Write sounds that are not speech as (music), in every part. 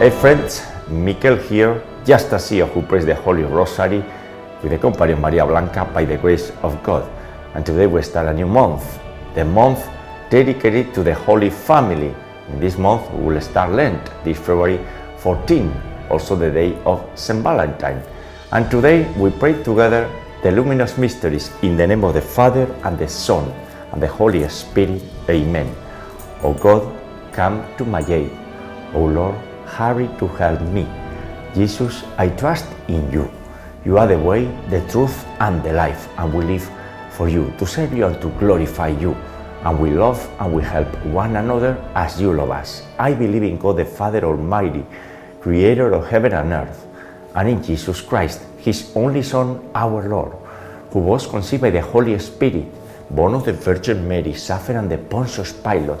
Hey friends, Mikel here, just a CEO who prays the Holy Rosary with the company of Maria Blanca by the grace of God. And today we start a new month, the month dedicated to the Holy Family. In this month we will start Lent, this February 14, also the day of St. Valentine. And today we pray together the luminous mysteries in the name of the Father and the Son and the Holy Spirit. Amen. O God, come to my aid. O Lord, hurry to help me. Jesus, I trust in you. You are the way, the truth, and the life, and we live for you, to serve you and to glorify you. And we love and we help one another as you love us. I believe in God the Father Almighty, creator of heaven and earth, and in Jesus Christ, his only Son, our Lord, who was conceived by the Holy Spirit, born of the Virgin Mary, suffered under Pontius Pilate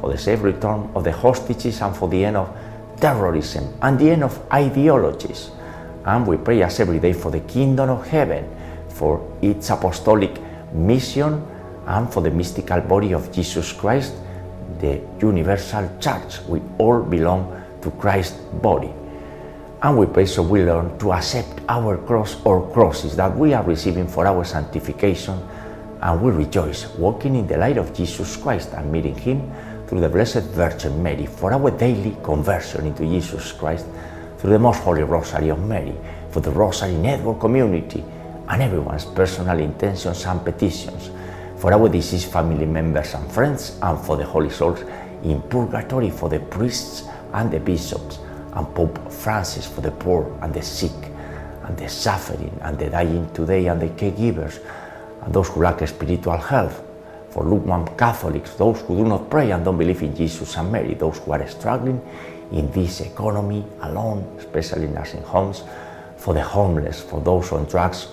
for the safe return of the hostages and for the end of terrorism and the end of ideologies. And we pray as every day for the kingdom of heaven, for its apostolic mission, and for the mystical body of Jesus Christ, the universal church. We all belong to Christ's body. And we pray so we learn to accept our cross or crosses that we are receiving for our sanctification, and we rejoice walking in the light of Jesus Christ and meeting Him through the Blessed Virgin Mary for our daily conversion into Jesus Christ, through the Most Holy Rosary of Mary, for the Rosary Network community, and everyone's personal intentions and petitions, for our deceased family members and friends, and for the holy souls in purgatory, for the priests and the bishops, and Pope Francis for the poor and the sick, and the suffering and the dying today, and the caregivers, and those who lack spiritual health for lukewarm Catholics, those who do not pray and don't believe in Jesus and Mary, those who are struggling in this economy alone, especially in nursing homes, for the homeless, for those on drugs,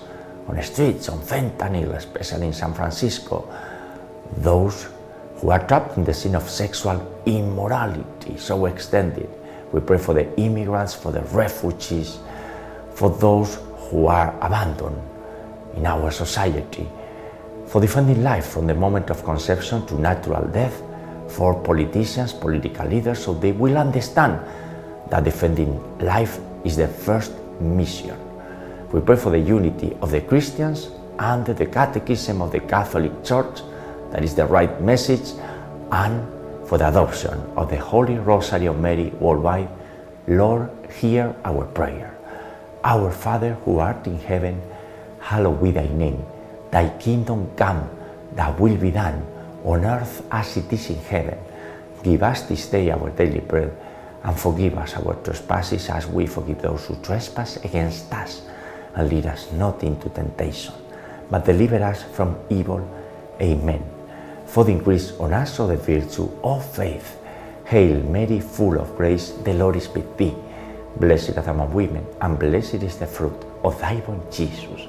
on the streets, on fentanyl, especially in San Francisco, those who are trapped in the sin of sexual immorality so extended. We pray for the immigrants, for the refugees, for those who are abandoned in our society for defending life from the moment of conception to natural death, for politicians, political leaders, so they will understand that defending life is the first mission. We pray for the unity of the Christians under the catechism of the Catholic Church, that is the right message, and for the adoption of the Holy Rosary of Mary worldwide. Lord, hear our prayer. Our Father who art in heaven, hallowed be thy name. Thy kingdom come, thy will be done, on earth as it is in heaven. Give us this day our daily bread, and forgive us our trespasses as we forgive those who trespass against us. And lead us not into temptation, but deliver us from evil. Amen. For the increase on us of the virtue of faith. Hail Mary, full of grace, the Lord is with thee. Blessed art thou among women, and blessed is the fruit of thy womb, Jesus.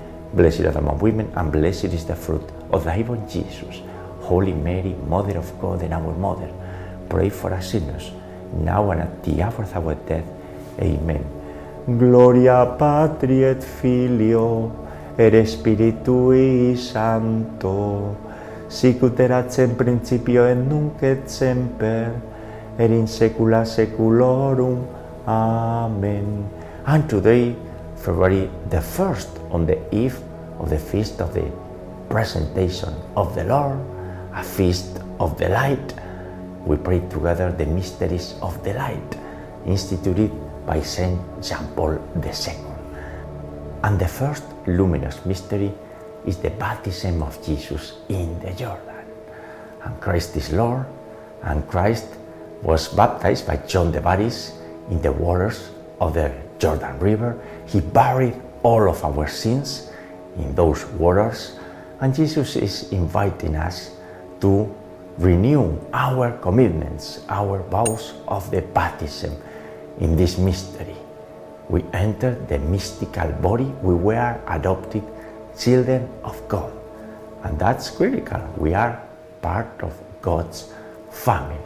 Blessed art among women, and blessed is the fruit of thy womb, Jesus. Holy Mary, Mother of God and our Mother, pray for us sinners, now and at the hour of our death. Amen. Gloria Patri et Filio, et Spiritui Sancto, sic ut erat in principio et nunc et semper, et in saecula saeculorum. Amen. And today, February the 1st, on the eve of the feast of the presentation of the Lord, a feast of the light, we pray together the mysteries of the light instituted by Saint Jean Paul II. And the first luminous mystery is the baptism of Jesus in the Jordan. And Christ is Lord, and Christ was baptized by John the Baptist in the waters of the Jordan River. He buried all of our sins in those waters, and Jesus is inviting us to renew our commitments, our vows of the baptism in this mystery. We enter the mystical body, we were adopted children of God, and that's critical. We are part of God's family.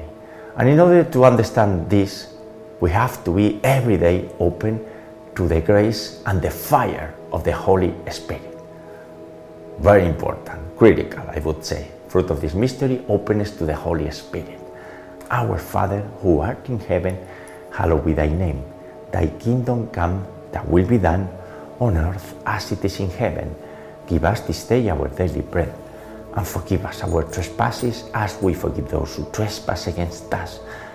And in order to understand this, we have to be every day open to the grace and the fire of the Holy Spirit. Very important, critical, I would say. Fruit of this mystery, openness to the Holy Spirit. Our Father, who art in heaven, hallowed be thy name. Thy kingdom come, thy will be done, on earth as it is in heaven. Give us this day our daily bread, and forgive us our trespasses as we forgive those who trespass against us.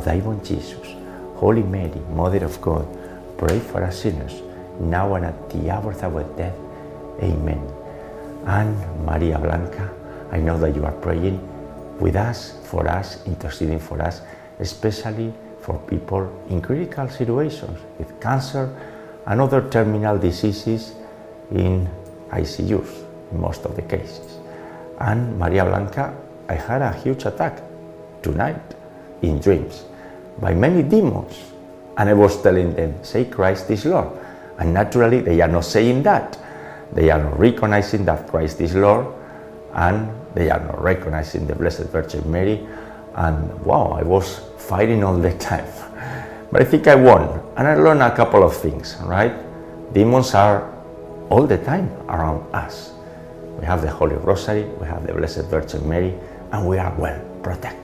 thy womb, Jesus. Holy Mary, Mother of God, pray for us sinners, now and at the hour of our death. Amen. And Maria Blanca, I know that you are praying with us, for us, interceding for us, especially for people in critical situations with cancer and other terminal diseases in ICUs in most of the cases. And Maria Blanca, I had a huge attack tonight in dreams by many demons. And I was telling them, say Christ is Lord. And naturally, they are not saying that. They are not recognizing that Christ is Lord, and they are not recognizing the Blessed Virgin Mary. And wow, I was fighting all the (laughs) time. But I think I won, and I learned a couple of things, right? Demons are all the time around us. We have the Holy Rosary, we have the Blessed Virgin Mary, and we are well protected.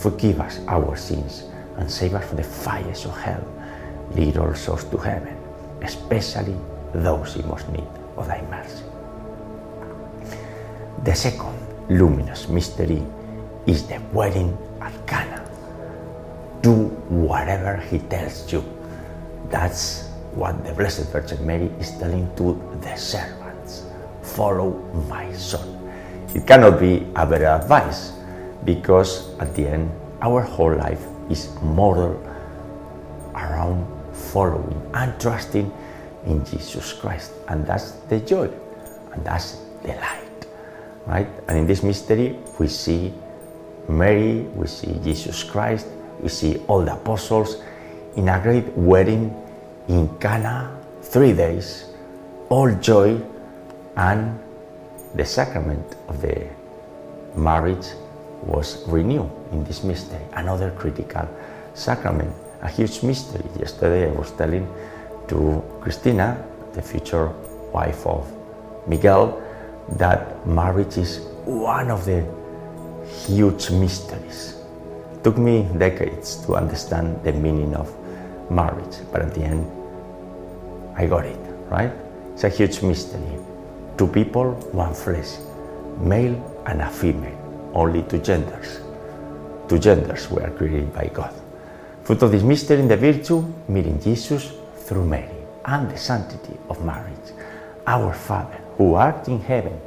forgive us our sins and save us from the fires of hell. Lead all souls to heaven, especially those in most need of thy mercy. The second luminous mystery is the wedding at Cana. Do whatever he tells you. That's what the Blessed Virgin Mary is telling to the servants follow my son. It cannot be a better advice because at the end, our whole life is modeled around following and trusting in Jesus Christ. And that's the joy and that's the light, right? And in this mystery, we see Mary, we see Jesus Christ, we see all the apostles in a great wedding in Cana, three days, all joy, and the sacrament of the marriage was renewed in this mystery. Another critical sacrament, a huge mystery. Yesterday I was telling to Christina, the future wife of Miguel, that marriage is one of the huge mysteries. It took me decades to understand the meaning of marriage, but at the end, I got it, right? It's a huge mystery. Two people, one flesh, male and a female, only two genders. Two genders were created by God. Fruit of this mystery in the virtue, meeting Jesus through Mary, and the sanctity of marriage. Our Father, who art in heaven,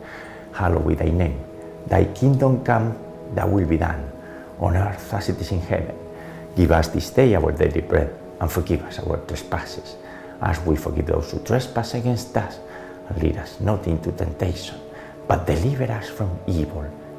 hallowed be thy name. Thy kingdom come, thy will be done, on earth as it is in heaven. Give us this day our daily bread, and forgive us our trespasses, as we forgive those who trespass against us. And lead us not into temptation, but deliver us from evil.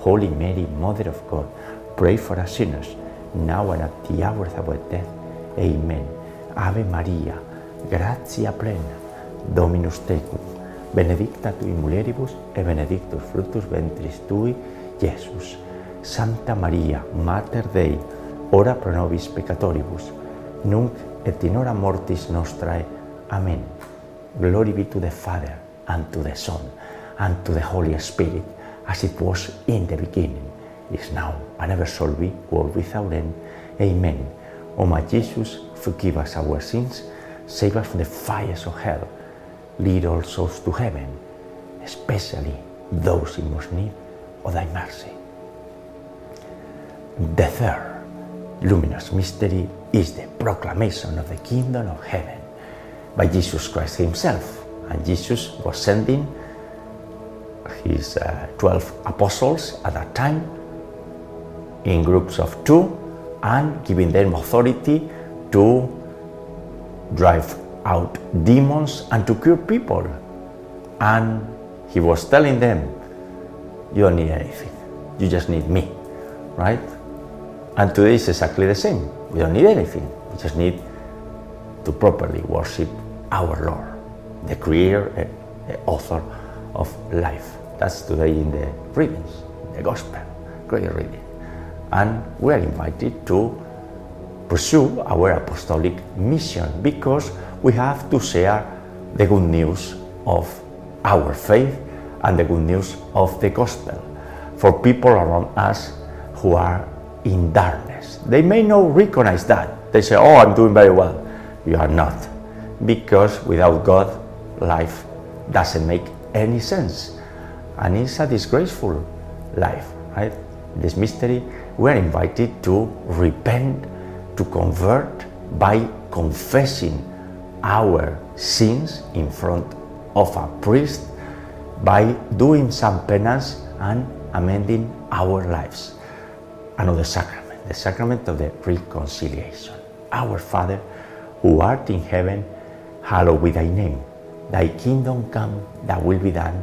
Holy Mary, Mother of God, pray for us sinners, now and at the hour of our death. Amen. Ave Maria, gratia plena, Dominus tecum, benedicta tui mulieribus, e benedictus fructus ventris tui, Jesus. Santa Maria, Mater Dei, ora pro nobis peccatoribus, nunc et in hora mortis nostrae. Amen. Glory be to the Father, and to the Son, and to the Holy Spirit, as it was in the beginning, is now, and ever shall be, world without end. Amen. O my Jesus, forgive us our sins, save us from the fires of hell, lead all souls to heaven, especially those in most need of thy mercy. The third luminous mystery is the proclamation of the kingdom of heaven by Jesus Christ Himself. And Jesus was sending his uh, 12 apostles at that time in groups of two and giving them authority to drive out demons and to cure people. And he was telling them, You don't need anything, you just need me, right? And today is exactly the same. We don't need anything, we just need to properly worship our Lord, the Creator the author of life. That's today in the readings, the gospel, great reading. And we are invited to pursue our apostolic mission because we have to share the good news of our faith and the good news of the gospel for people around us who are in darkness. They may not recognize that. They say, Oh, I'm doing very well. You are not. Because without God, life doesn't make any sense. And it's a disgraceful life, right? This mystery, we are invited to repent, to convert by confessing our sins in front of a priest, by doing some penance and amending our lives. Another sacrament, the sacrament of the reconciliation. Our Father, who art in heaven, hallowed be thy name. Thy kingdom come, thy will be done,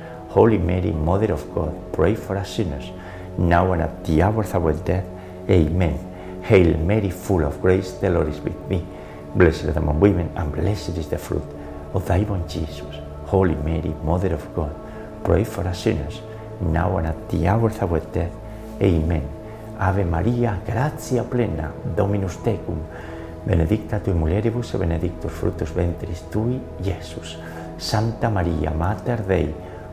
Holy Mary, Mother of God, pray for us sinners, now and at the hour of our death. Amen. Hail Mary, full of grace, the Lord is with thee. Blessed are among women, and blessed is the fruit of thy womb, Jesus. Holy Mary, Mother of God, pray for us sinners, now and at the hour of our death. Amen. Ave Maria, gratia plena, Dominus tecum, benedicta tui mulieribus et benedictus fructus ventris tui, Iesus. Santa Maria, Mater Dei,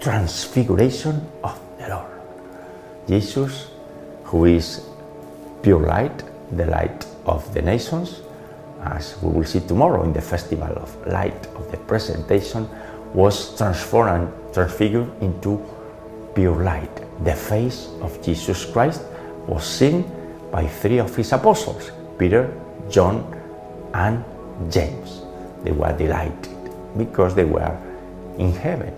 transfiguration of the Lord. Jesus, who is pure light, the light of the nations, as we will see tomorrow in the festival of light of the presentation, was transformed and transfigured into pure light. The face of Jesus Christ was seen by three of his apostles Peter, John, and James. They were delighted because they were in heaven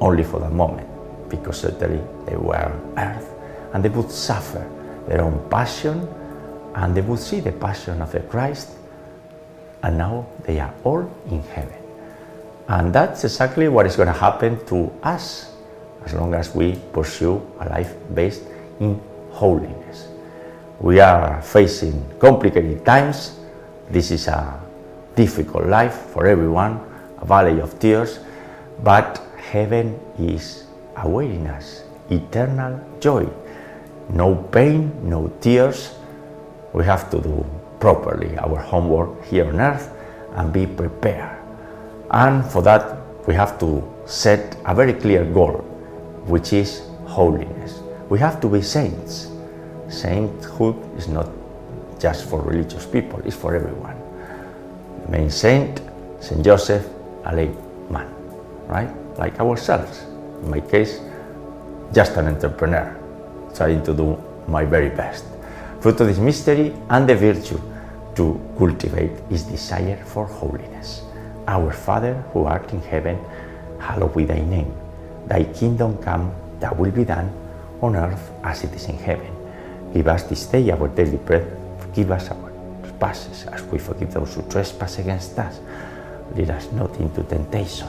only for the moment, because certainly they were on earth and they would suffer their own passion and they would see the passion of the Christ, and now they are all in heaven. And that's exactly what is going to happen to us as long as we pursue a life based in holiness. We are facing complicated times. This is a difficult life for everyone, a valley of tears, but heaven is awaiting us eternal joy. No pain, no tears, we have to do properly our homework here on earth and be prepared. And for that, we have to set a very clear goal, which is holiness. We have to be saints. Sainthood is not just for religious people, it's for everyone. The main saint, Saint Joseph, a layman, right? Like ourselves. In my case, just an entrepreneur, trying to do my very best. Fruit of this mystery and the virtue to cultivate is desire for holiness. Our Father who art in heaven, hallowed be thy name. Thy kingdom come, thy will be done, on earth as it is in heaven. Give us this day our daily bread. Forgive us our trespasses as we forgive those who trespass against us. Lead us not into temptation,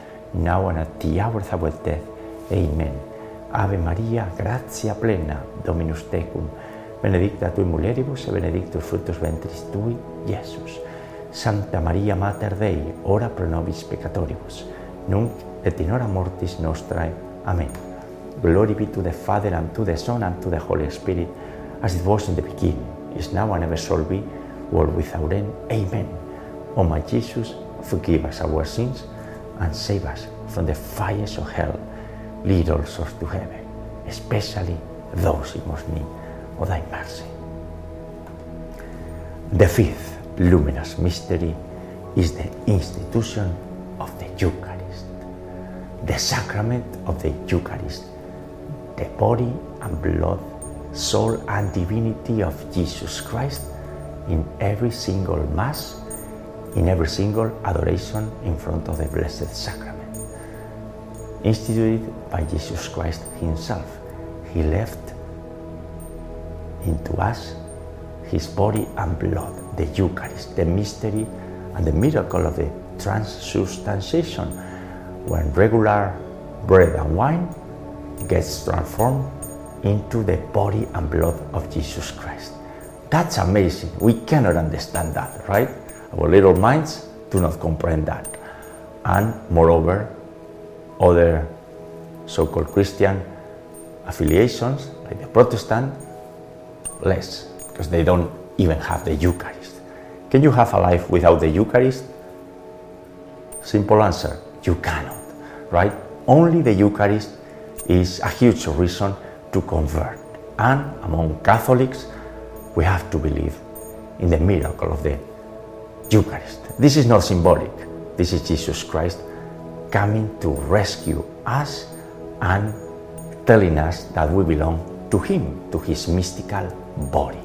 now and at the hour of our death. Amen. Ave Maria, gratia plena, Dominus tecum, benedicta tui mulieribus e benedictus fructus ventris tui, Iesus. Santa Maria Mater Dei, ora pro nobis peccatoribus, nunc et in hora mortis nostrae. Amen. Glory be to the Father, and to the Son, and to the Holy Spirit, as it was in the beginning, is now, and ever shall be, world without end. Amen. O my Jesus, forgive us our sins, and save us from the fires of hell. Lead all souls to heaven, especially those in most need of thy mercy. The fifth luminous mystery is the institution of the Eucharist, the sacrament of the Eucharist, the body and blood, soul and divinity of Jesus Christ in every single Mass, in every single adoration in front of the Blessed Sacrament. Instituted by Jesus Christ Himself, He left into us his body and blood, the Eucharist, the mystery and the miracle of the transubstantiation, when regular bread and wine gets transformed into the body and blood of Jesus Christ. That's amazing. We cannot understand that, right? Our little minds do not comprehend that. And moreover, other so called Christian affiliations, like the Protestant, less, because they don't even have the Eucharist. Can you have a life without the Eucharist? Simple answer you cannot, right? Only the Eucharist is a huge reason to convert. And among Catholics, we have to believe in the miracle of the Eucharist. This is not symbolic, this is Jesus Christ coming to rescue us and telling us that we belong to Him, to His mystical body.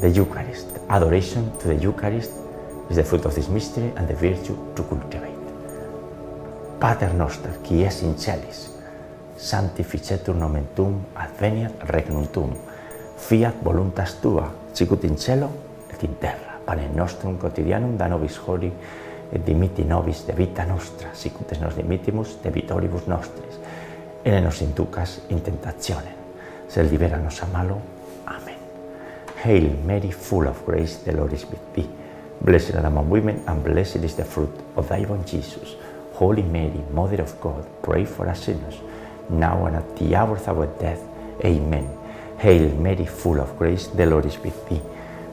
The Eucharist, adoration to the Eucharist, is the fruit of this mystery and the virtue to cultivate. Pater noster, qui es in celis, sanctificetur nomen tuum, adveniat regnum tuum, fiat voluntas tua, sicut in cielo et in terra. Pane nostrum quotidianum da nobis hodie, et dimiti nobis de vita nostra, sicut es nos dimitimus de vitoribus nostris, et ne nos inducas in tentationem, sed libera nos a malo. Amen. Hail Mary, full of grace, the Lord is with thee. Blessed are among women, and blessed is the fruit of thy womb, Jesus. Holy Mary, Mother of God, pray for us sinners, now and at the hour of our death. Amen. Hail Mary, full of grace, the Lord is with thee.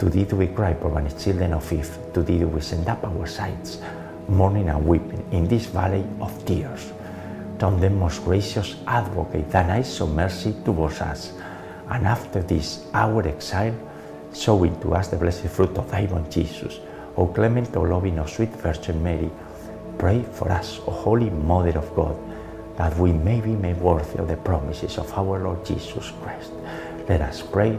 To thee we cry, banished children of Eve. To thee we send up our sighs, mourning and weeping in this valley of tears. Turn them, most gracious Advocate, thine eyes of mercy towards us, and after this our exile, show to us the blessed fruit of thy womb, Jesus. O clement, O loving, O sweet Virgin Mary, pray for us, O Holy Mother of God, that we may be made worthy of the promises of our Lord Jesus Christ. Let us pray,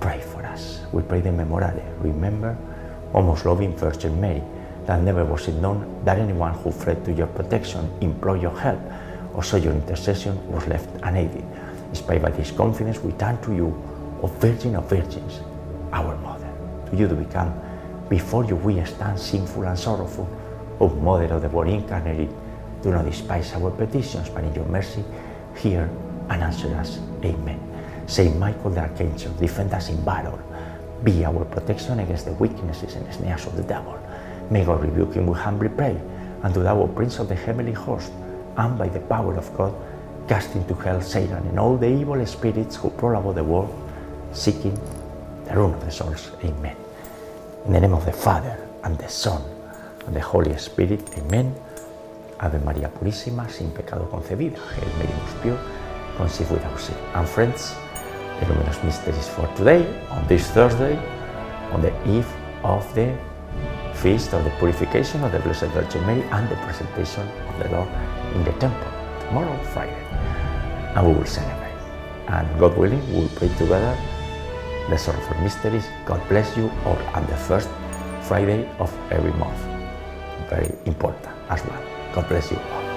pray for us. We pray the Memorare. Remember, O most loving Virgin Mary, that never was it known that anyone who fled to your protection, implored your help, or sought your intercession was left unaided. Inspired by this confidence, we turn to you, O Virgin of Virgins, our Mother. To you do we come. Before you we stand sinful and sorrowful. O Mother of the Word incarnate, do not despise our petitions, but in your mercy, hear and answer us. Amen. Saint Michael the Archangel, defend us in battle. Be our protection against the weaknesses and snares of the devil. May God rebuke him, we humbly pray. And do thou, Prince of the heavenly host, and by the power of God, cast into hell Satan and all the evil spirits who prowl about the world, seeking the ruin of the souls. Amen. In the name of the Father, and the Son, and the Holy Spirit. Amen. Ave María Purísima, sin pecado concebida. Hail Mary, most pure, without sin. And friends, the luminous mysteries for today, on this Thursday, on the eve of the feast of the purification of the Blessed Virgin Mary and the presentation of the Lord in the temple tomorrow, Friday. And we will celebrate. And God willing, we will pray together the sorrowful mysteries. God bless you all on the first Friday of every month. Very important as well. God bless you all.